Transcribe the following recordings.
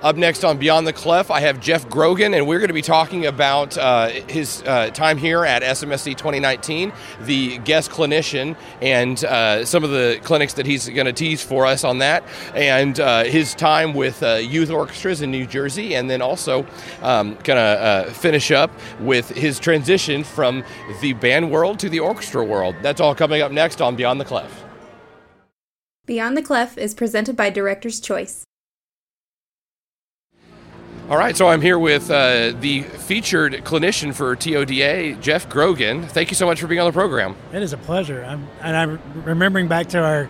Up next on Beyond the Clef, I have Jeff Grogan, and we're going to be talking about uh, his uh, time here at SMSC 2019, the guest clinician, and uh, some of the clinics that he's going to tease for us on that, and uh, his time with uh, youth orchestras in New Jersey, and then also um, going to uh, finish up with his transition from the band world to the orchestra world. That's all coming up next on Beyond the Clef. Beyond the Clef is presented by Director's Choice. All right, so I'm here with uh, the featured clinician for TODA, Jeff Grogan. Thank you so much for being on the program. It is a pleasure. I'm, and I'm remembering back to our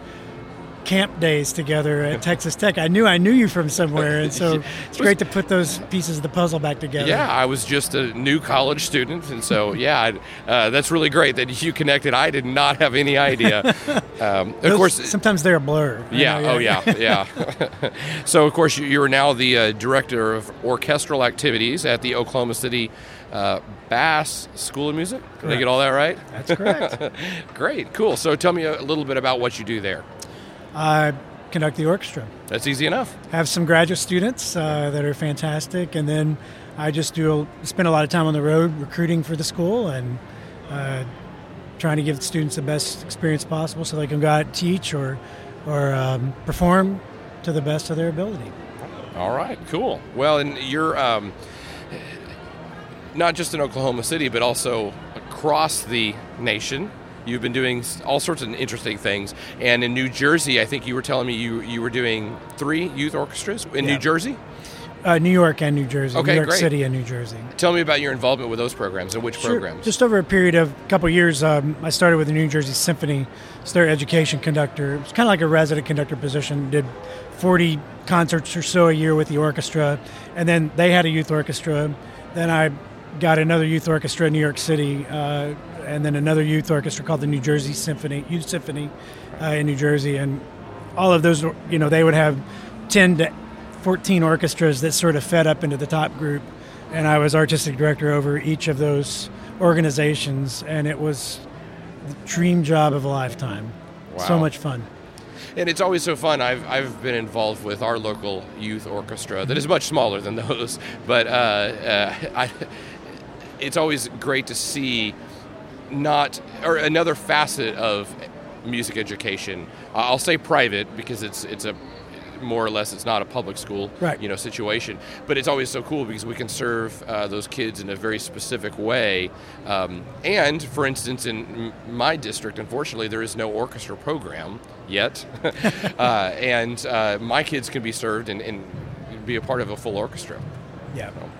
camp days together at Texas Tech. I knew I knew you from somewhere, and so it's great to put those pieces of the puzzle back together. Yeah, I was just a new college student, and so yeah, uh, that's really great that you connected. I did not have any idea. Um, of those, course, sometimes they're a blur. Yeah. Know, yeah. Oh yeah. Yeah. so of course you are now the uh, director of orchestral activities at the Oklahoma City. Uh, Bass School of Music. Did correct. I get all that right? That's correct. Great, cool. So tell me a little bit about what you do there. I conduct the orchestra. That's easy enough. Have some graduate students uh, that are fantastic, and then I just do spend a lot of time on the road recruiting for the school and uh, trying to give the students the best experience possible, so they can go out and teach or or um, perform to the best of their ability. All right, cool. Well, and you're um, not just in Oklahoma City, but also across the nation. You've been doing all sorts of interesting things. And in New Jersey, I think you were telling me you, you were doing three youth orchestras in yeah. New Jersey? Uh, New York and New Jersey. Okay, New York great. City and New Jersey. Tell me about your involvement with those programs and which sure. programs. Just over a period of a couple of years, um, I started with the New Jersey Symphony. It's their education conductor. It's kind of like a resident conductor position. Did 40 concerts or so a year with the orchestra, and then they had a youth orchestra. Then I got another youth orchestra in New York City. Uh, and then another youth orchestra called the New Jersey Symphony Youth Symphony uh, in New Jersey, and all of those, you know, they would have ten to fourteen orchestras that sort of fed up into the top group, and I was artistic director over each of those organizations, and it was the dream job of a lifetime. Wow. So much fun and it's always so fun. I've, I've been involved with our local youth orchestra that is much smaller than those, but uh, uh, I, it's always great to see not or another facet of music education. Uh, I'll say private because it's it's a more or less it's not a public school right. you know situation but it's always so cool because we can serve uh, those kids in a very specific way um, and for instance in my district unfortunately there is no orchestra program yet uh, and uh, my kids can be served and, and, be a part of a full orchestra yeah so.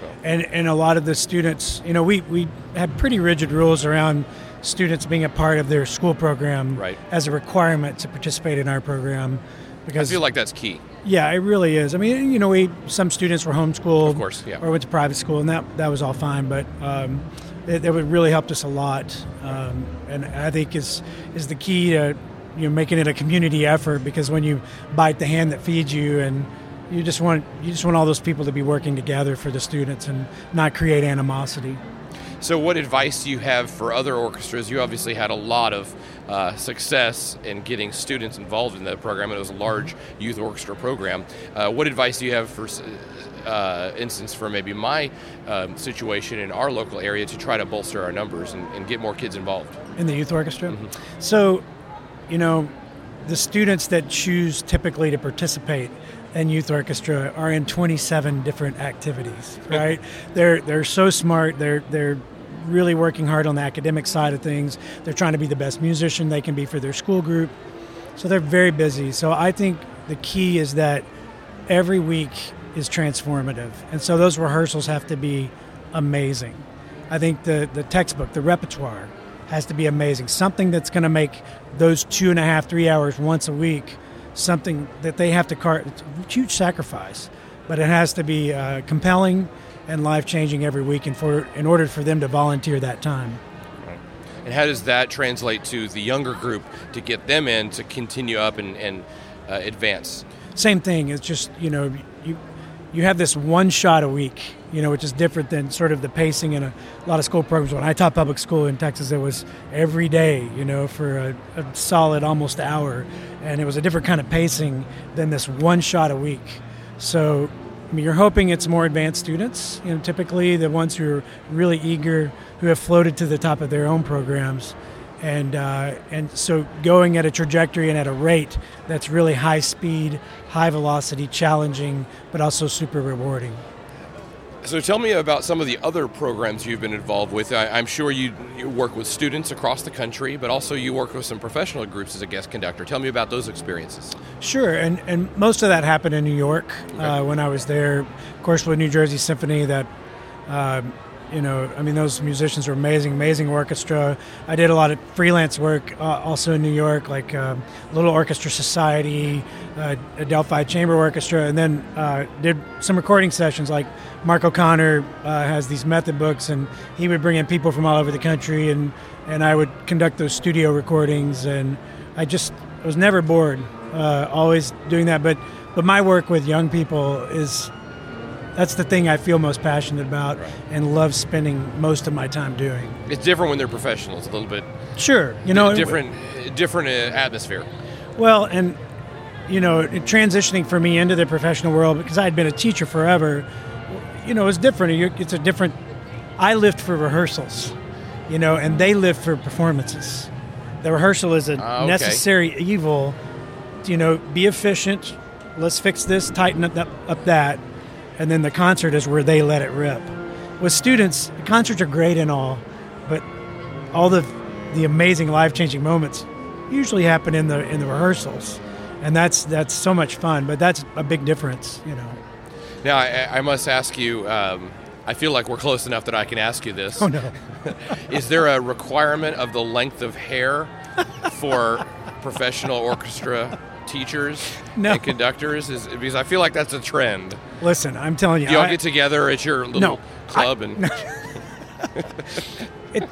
So. And and a lot of the students, you know, we we have pretty rigid rules around students being a part of their school program right. as a requirement to participate in our program. Because I feel like that's key. Yeah, it really is. I mean, you know, we some students were homeschooled, of course, yeah, or went to private school, and that that was all fine. But um, it, it really helped us a lot, um, and I think is is the key to you know making it a community effort because when you bite the hand that feeds you and you just want you just want all those people to be working together for the students and not create animosity. So, what advice do you have for other orchestras? You obviously had a lot of uh, success in getting students involved in that program. It was a large youth orchestra program. Uh, what advice do you have for uh, instance for maybe my um, situation in our local area to try to bolster our numbers and, and get more kids involved in the youth orchestra? Mm-hmm. So, you know, the students that choose typically to participate and youth orchestra are in 27 different activities right? They're they're so smart. They're they're really working hard on the academic side of things. They're trying to be the best musician they can be for their school group. So they're very busy. So i think the key is that every week is transformative. And so those rehearsals have to be amazing. I think the the textbook the repertoire has to be amazing. Something that's going to make those two and a half three hours once a week something that they have to cart. It's a huge sacrifice, but it has to be uh, compelling and life changing every week, and for in order for them to volunteer that time. And how does that translate to the younger group to get them in to continue up and, and uh, advance? Same thing. It's just you know you you have this one shot a week, you know, which is different than sort of the pacing in a, a lot of school programs. When I taught public school in Texas, it was every day, you know, for a, a, solid almost hour, and it was a different kind of pacing than this one shot a week. So I mean, you're hoping it's more advanced students, you know, typically the ones who are really eager, who have floated to the top of their own programs. And, uh, and so going at a trajectory and at a rate that's really high speed, high velocity, challenging, but also super rewarding. So tell me about some of the other programs you've been involved with. I, am sure you, you, work with students across the country, but also you work with some professional groups as a guest conductor. Tell me about those experiences. Sure, and, and most of that happened in New York okay. uh, when I was there. Of course, with New Jersey Symphony, that uh, you know, I mean, those musicians were amazing, amazing orchestra. I did a lot of freelance work uh, also in New York, like uh, Little Orchestra Society, uh, Adelphi Chamber Orchestra, and then uh, did some recording sessions. Like Mark O'Connor uh, has these method books, and he would bring in people from all over the country, and, and I would conduct those studio recordings. And I just I was never bored, uh, always doing that. But but my work with young people is that's the thing I feel most passionate about right. and love spending most of my time doing. It's different when they're professionals, a little bit. Sure, you know, different, different uh, atmosphere. Well, and you know, transitioning for me into the professional world because I had been a teacher forever. You know, it's different. It's a different. I lived for rehearsals, you know, and they live for performances. The rehearsal is a uh, okay. necessary evil. You know, be efficient. Let's fix this. Tighten up, that, up that and then the concert is where they let it rip. With students, concerts are great and all, but all the the amazing life changing moments usually happen in the in the rehearsals, and that's that's so much fun. But that's a big difference, you know. Now I, I must ask you. Um, I feel like we're close enough that I can ask you this. Oh no! is there a requirement of the length of hair for professional orchestra teachers no. and conductors? Is because I feel like that's a trend. Listen, I'm telling you, y'all I, get together at your little no, club I, and. No. it,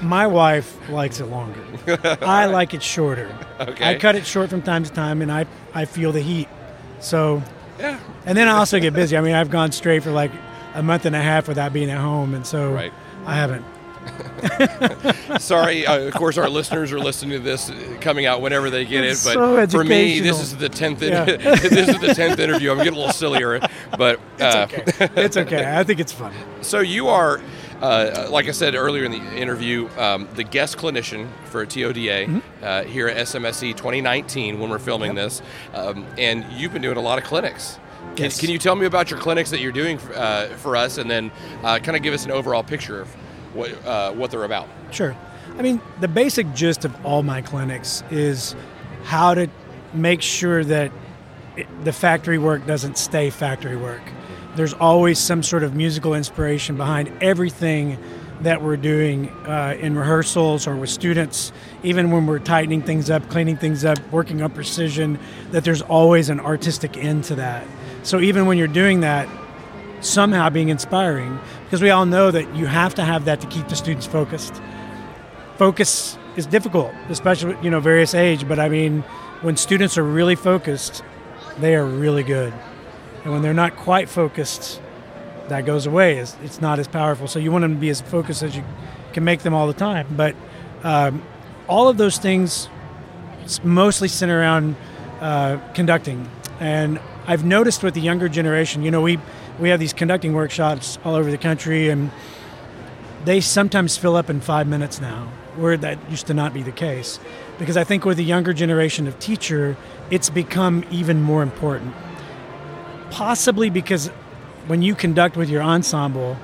my wife likes it longer. I like it shorter. Okay. I cut it short from time to time, and I I feel the heat. So. Yeah. And then I also get busy. I mean, I've gone straight for like a month and a half without being at home, and so right. I haven't Sorry, uh, of course, our listeners are listening to this coming out whenever they get it's it. But so for me, this is the tenth. Yeah. this is the tenth interview. I'm getting a little sillier, but uh, it's okay. It's okay. I think it's fun. So you are. Uh, like I said earlier in the interview, um, the guest clinician for TODA mm-hmm. uh, here at SMSE 2019 when we're filming yep. this, um, and you've been doing a lot of clinics. Can, yes. can, you tell me about your clinics that you're doing uh, for us, and then uh, kind of give us an overall picture of what uh, what they're about. Sure. I mean, the basic gist of all my clinics is how to make sure that it, the factory work doesn't stay factory work. There's always some sort of musical inspiration behind everything that we're doing uh, in rehearsals or with students, even when we're tightening things up, cleaning things up, working on precision, that there's always an artistic end to that. So even when you're doing that, somehow being inspiring because we all know that you have to have that to keep the students focused. Focus is difficult, especially you know various age, but I mean when students are really focused, they are really good. And when they're not quite focused, that goes away. It's, it's not as powerful. So you want them to be as focused as you can make them all the time. But um, all of those things mostly center around uh, conducting. And I've noticed with the younger generation, you know, we we have these conducting workshops all over the country, and they sometimes fill up in five minutes now, where that used to not be the case. Because I think with the younger generation of teacher, it's become even more important. Possibly because when you conduct with your ensemble,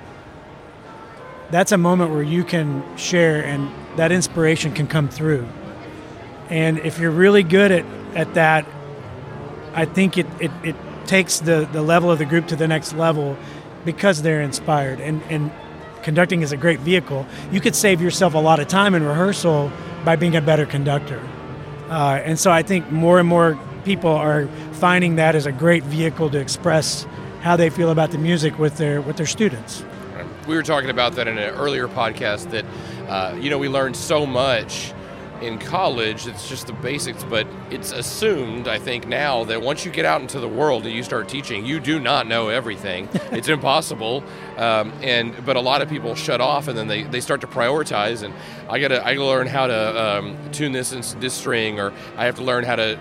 that's a moment where you can share and that inspiration can come through. And if you're really good at, at that, I think it, it, it takes the, the level of the group to the next level because they're inspired. And, and conducting is a great vehicle. You could save yourself a lot of time in rehearsal by being a better conductor. Uh, and so I think more and more people are finding that as a great vehicle to express how they feel about the music with their with their students. We were talking about that in an earlier podcast that uh, you know we learned so much in college, it's just the basics, but it's assumed, I think, now that once you get out into the world and you start teaching, you do not know everything. it's impossible. Um, and but a lot of people shut off and then they, they start to prioritize. And I gotta I gotta learn how to um, tune this in this string, or I have to learn how to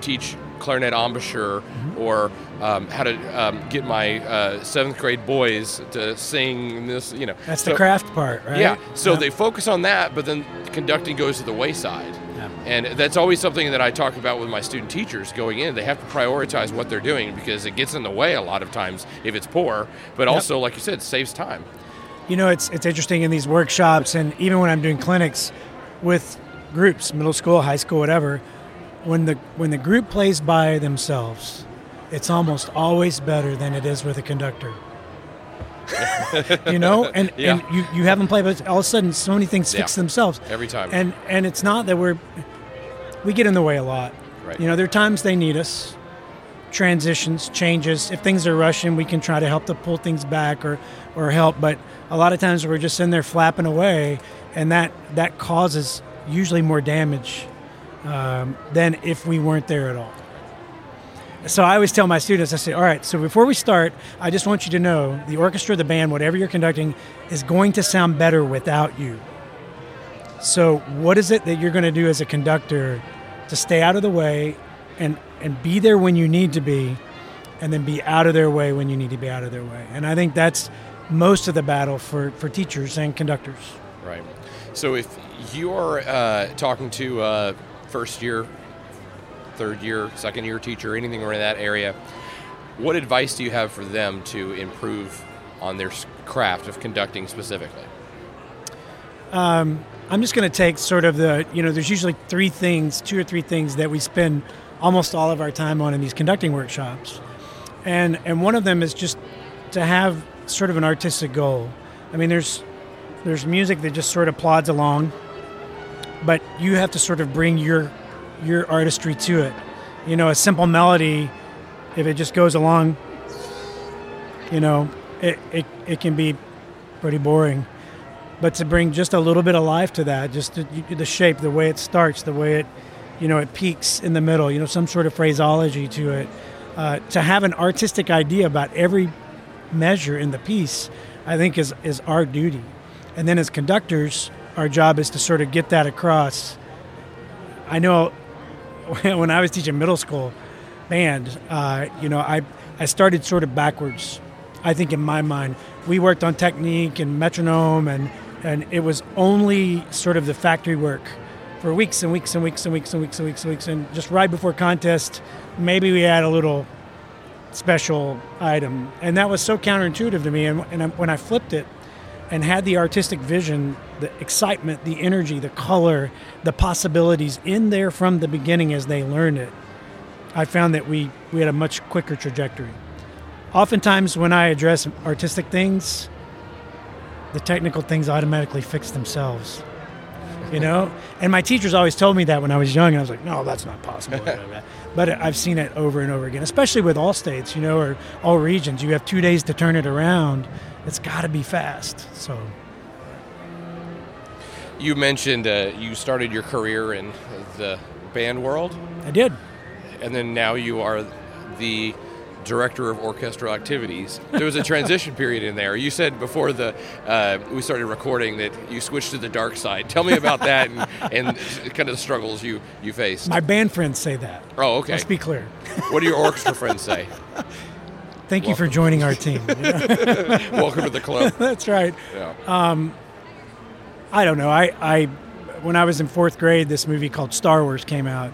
teach clarinet embouchure Mm-hmm. or um, how to um, get my uh, seventh grade boys to sing this. You know, That's So- the craft part, right? Yeah. So Yeah. they focus on that, but then conducting goes to the wayside. Yeah. And that's always something that I talk about with my student teachers going in. They have to prioritize what they're doing because it gets in the way a lot of times if it's poor, but also, like you said, saves time. You know, it's it's interesting in these workshops, and even when I'm doing clinics with groups, middle school, high school, whatever. When the when the group plays by themselves, it's almost always better than it is with a conductor. you know, and Yeah. and you you have them play, but all of a sudden, so many things fix Yeah. themselves Every time. And and it's not that we're we get in the way a lot. Right. You know, there are times they need us. Transitions, changes. If things are rushing, we can try to help to pull things back or or help. But a lot of times we're just in there flapping away, and that that causes usually more damage um, than if we weren't there at all. So I always tell my students, I say, all right, so before we start, I just want you to know the orchestra, the band, whatever you're conducting, is going to sound better without you. So what is it that you're going to do as a conductor to stay out of the way and, and be there when you need to be, and then be out of their way when you need to be out of their way? And I think that's most of the battle for, for teachers and conductors. Right. So if you're uh, talking to a first year, third year, second year teacher, anything in that area, what advice do you have for them to improve on their craft of conducting specifically? Um, I'm just going to take sort of the, you know, there's usually three things, two or three things that we spend almost all of our time on in these conducting workshops. And and one of them is just to have sort of an artistic goal. I mean, there's there's music that just sort of plods along, but you have to sort of bring your your artistry to it. You know, a simple melody if it just goes along, you know, it, it, it can be pretty boring. But to bring just a little bit of life to that, just the, the shape, the way it starts, the way it, you know, it peaks in the middle, you know, some sort of phraseology to it, uh, to have an artistic idea about every measure in the piece, I think is is our duty, and then as conductors, our job is to sort of get that across. I know when I was teaching middle school band, uh, you know, I I started sort of backwards. I think in my mind, we worked on technique and metronome, and and it was only sort of the factory work for weeks and weeks and weeks and weeks and weeks and weeks and weeks, and just right before contest, maybe we had a little special item, and that was so counterintuitive to me. And, and when I flipped it and had the artistic vision, the excitement, the energy, the color, the possibilities in there from the beginning as they learned it, I found that we, we had a much quicker trajectory. Oftentimes, when I address artistic things, the technical things automatically fix themselves. You know? And my teachers always told me that when I was young, and I was like, no, that's not possible. but I've seen it over and over again, especially with all states, you know, or all regions. You have two days to turn it around. It's got to be fast. So, You mentioned uh, you started your career in the band world, I did. and then now you are the director of orchestral activities. There was a transition period in there. You said before the uh, we started recording that you switched to the dark side. Tell me about that and, and kind of the struggles you you faced. My band friends say that. oh, okay. Let's be clear. What do your orchestra friends say? Thank you for joining our team. Welcome to the club. That's right. Yeah. Um, I don't know. I, I when I was in fourth grade, this movie called Star Wars came out,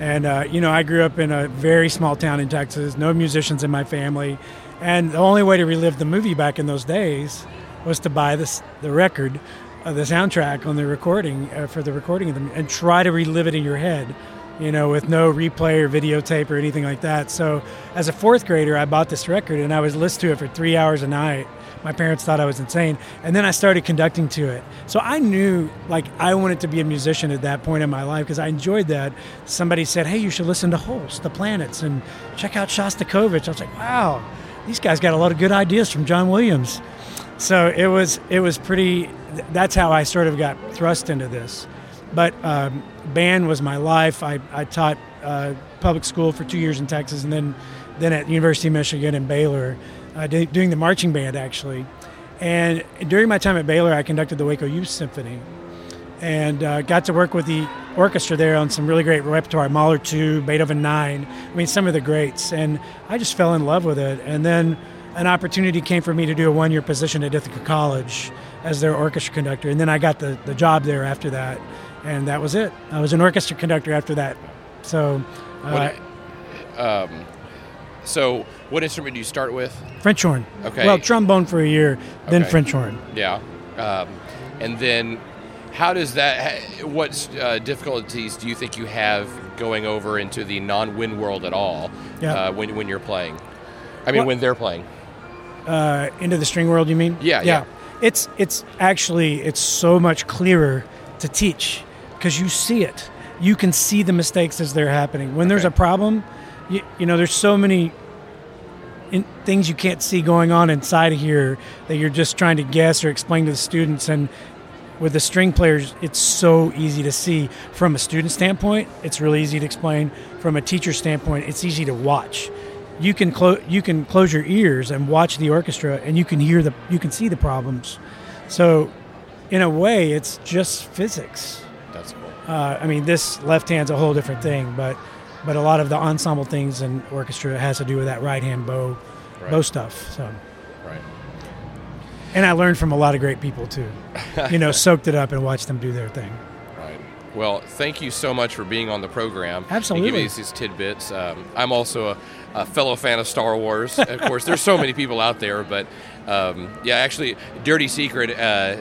and uh, you know I grew up in a very small town in Texas, no musicians in my family, and the only way to relive the movie back in those days was to buy this the record, uh, the soundtrack on the recording uh, for the recording of them, and try to relive it in your head. You know, with no replay or videotape or anything like that. So, as a fourth grader, I bought this record and I was listening to it for three hours a night my parents thought I was insane. And then I started conducting to it. So I knew like I wanted to be a musician at that point in my life because I enjoyed that. Somebody said, Hey, you should listen to Holst, The Planets, and check out Shostakovich. I was like, Wow, these guys got a lot of good ideas from John Williams. So it was it was pretty that's how I sort of got thrust into this. But um, band was my life. I, I taught uh, public school for two years in Texas and then then at University of Michigan and Baylor uh, do- doing the marching band actually. And during my time at Baylor, I conducted the Waco Youth Symphony. and uh, got to work with the orchestra there on some really great repertoire Mahler 2, Beethoven 9. I mean, some of the greats. And I just fell in love with it. And then an opportunity came for me to do a one year position at Ithaca College as their orchestra conductor. And then I got the, the job there after that. And that was it. I was an orchestra conductor after that. So, uh, what, um, so what instrument do you start with? French horn. Okay. Well, trombone for a year, then Okay. French horn. Yeah. Um, and then how does that, what uh, difficulties do you think you have going over into the non wind world at all Yeah. uh, when, when you're playing? I mean, Well- when they're playing. uh, into the string world you mean Yeah, yeah. it's it's actually it's so much clearer to teach because you see it you can see the mistakes as they're happening when there's a problem you, you know there's so many in, things you can't see going on inside of here that you're just trying to guess or explain to the students. And with the string players it's so easy to see. From a student standpoint it's really easy to explain. From a teacher standpoint it's easy to watch. You can close you can close your ears and watch the orchestra and you can hear the you can see the problems. So in a way it's just physics. That's cool. uh, i mean this left hand's a whole different thing but but a lot of the ensemble things and orchestra has to do with that right hand bow Right. bow stuff so Right. and i learned from a lot of great people too you know soaked it up and watched them do their thing Right. Well, thank you so much for being on the program. Absolutely. And giving us these tidbits. Um, I'm also a, a fellow fan of Star Wars. of course, there's so many people out there, but um, yeah, actually, dirty secret uh,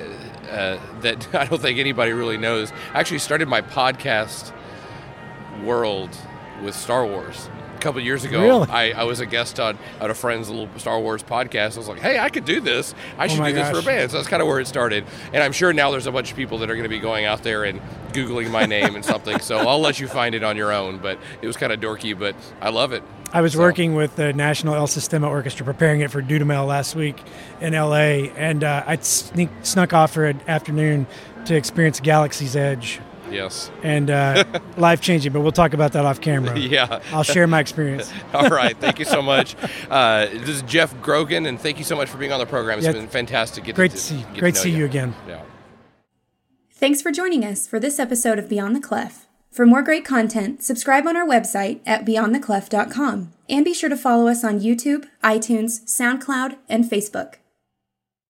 uh, that I don't think anybody really knows. I actually started my podcast world with Star Wars. A couple of years ago, Really? I, I was a guest on, on a friend's little Star Wars podcast. I was like, hey, I could do this. I should Oh do this for a band. So that's kind of where it started. And I'm sure now there's a bunch of people that are going to be going out there and Googling my name and something. So I'll let you find it on your own. But it was kind of dorky, but I love it. I was So- working with the National El Sistema Orchestra preparing it for Dudamel last week in LA, and uh, I sneak, snuck off for an afternoon to experience Galaxy's Edge, Yes. and uh, life changing. But we'll talk about that off camera. Yeah. I'll share my experience. All right. Thank you so much. Uh, this is Jeff Grogan, and thank you so much for being on the program. It's Yeah. been fantastic. Get Great to, to see, get great to know see you again. Yeah. Thanks for joining us for this episode of Beyond the Clef. For more great content, subscribe on our website at beyondtheclef.com and be sure to follow us on YouTube, iTunes, SoundCloud, and Facebook.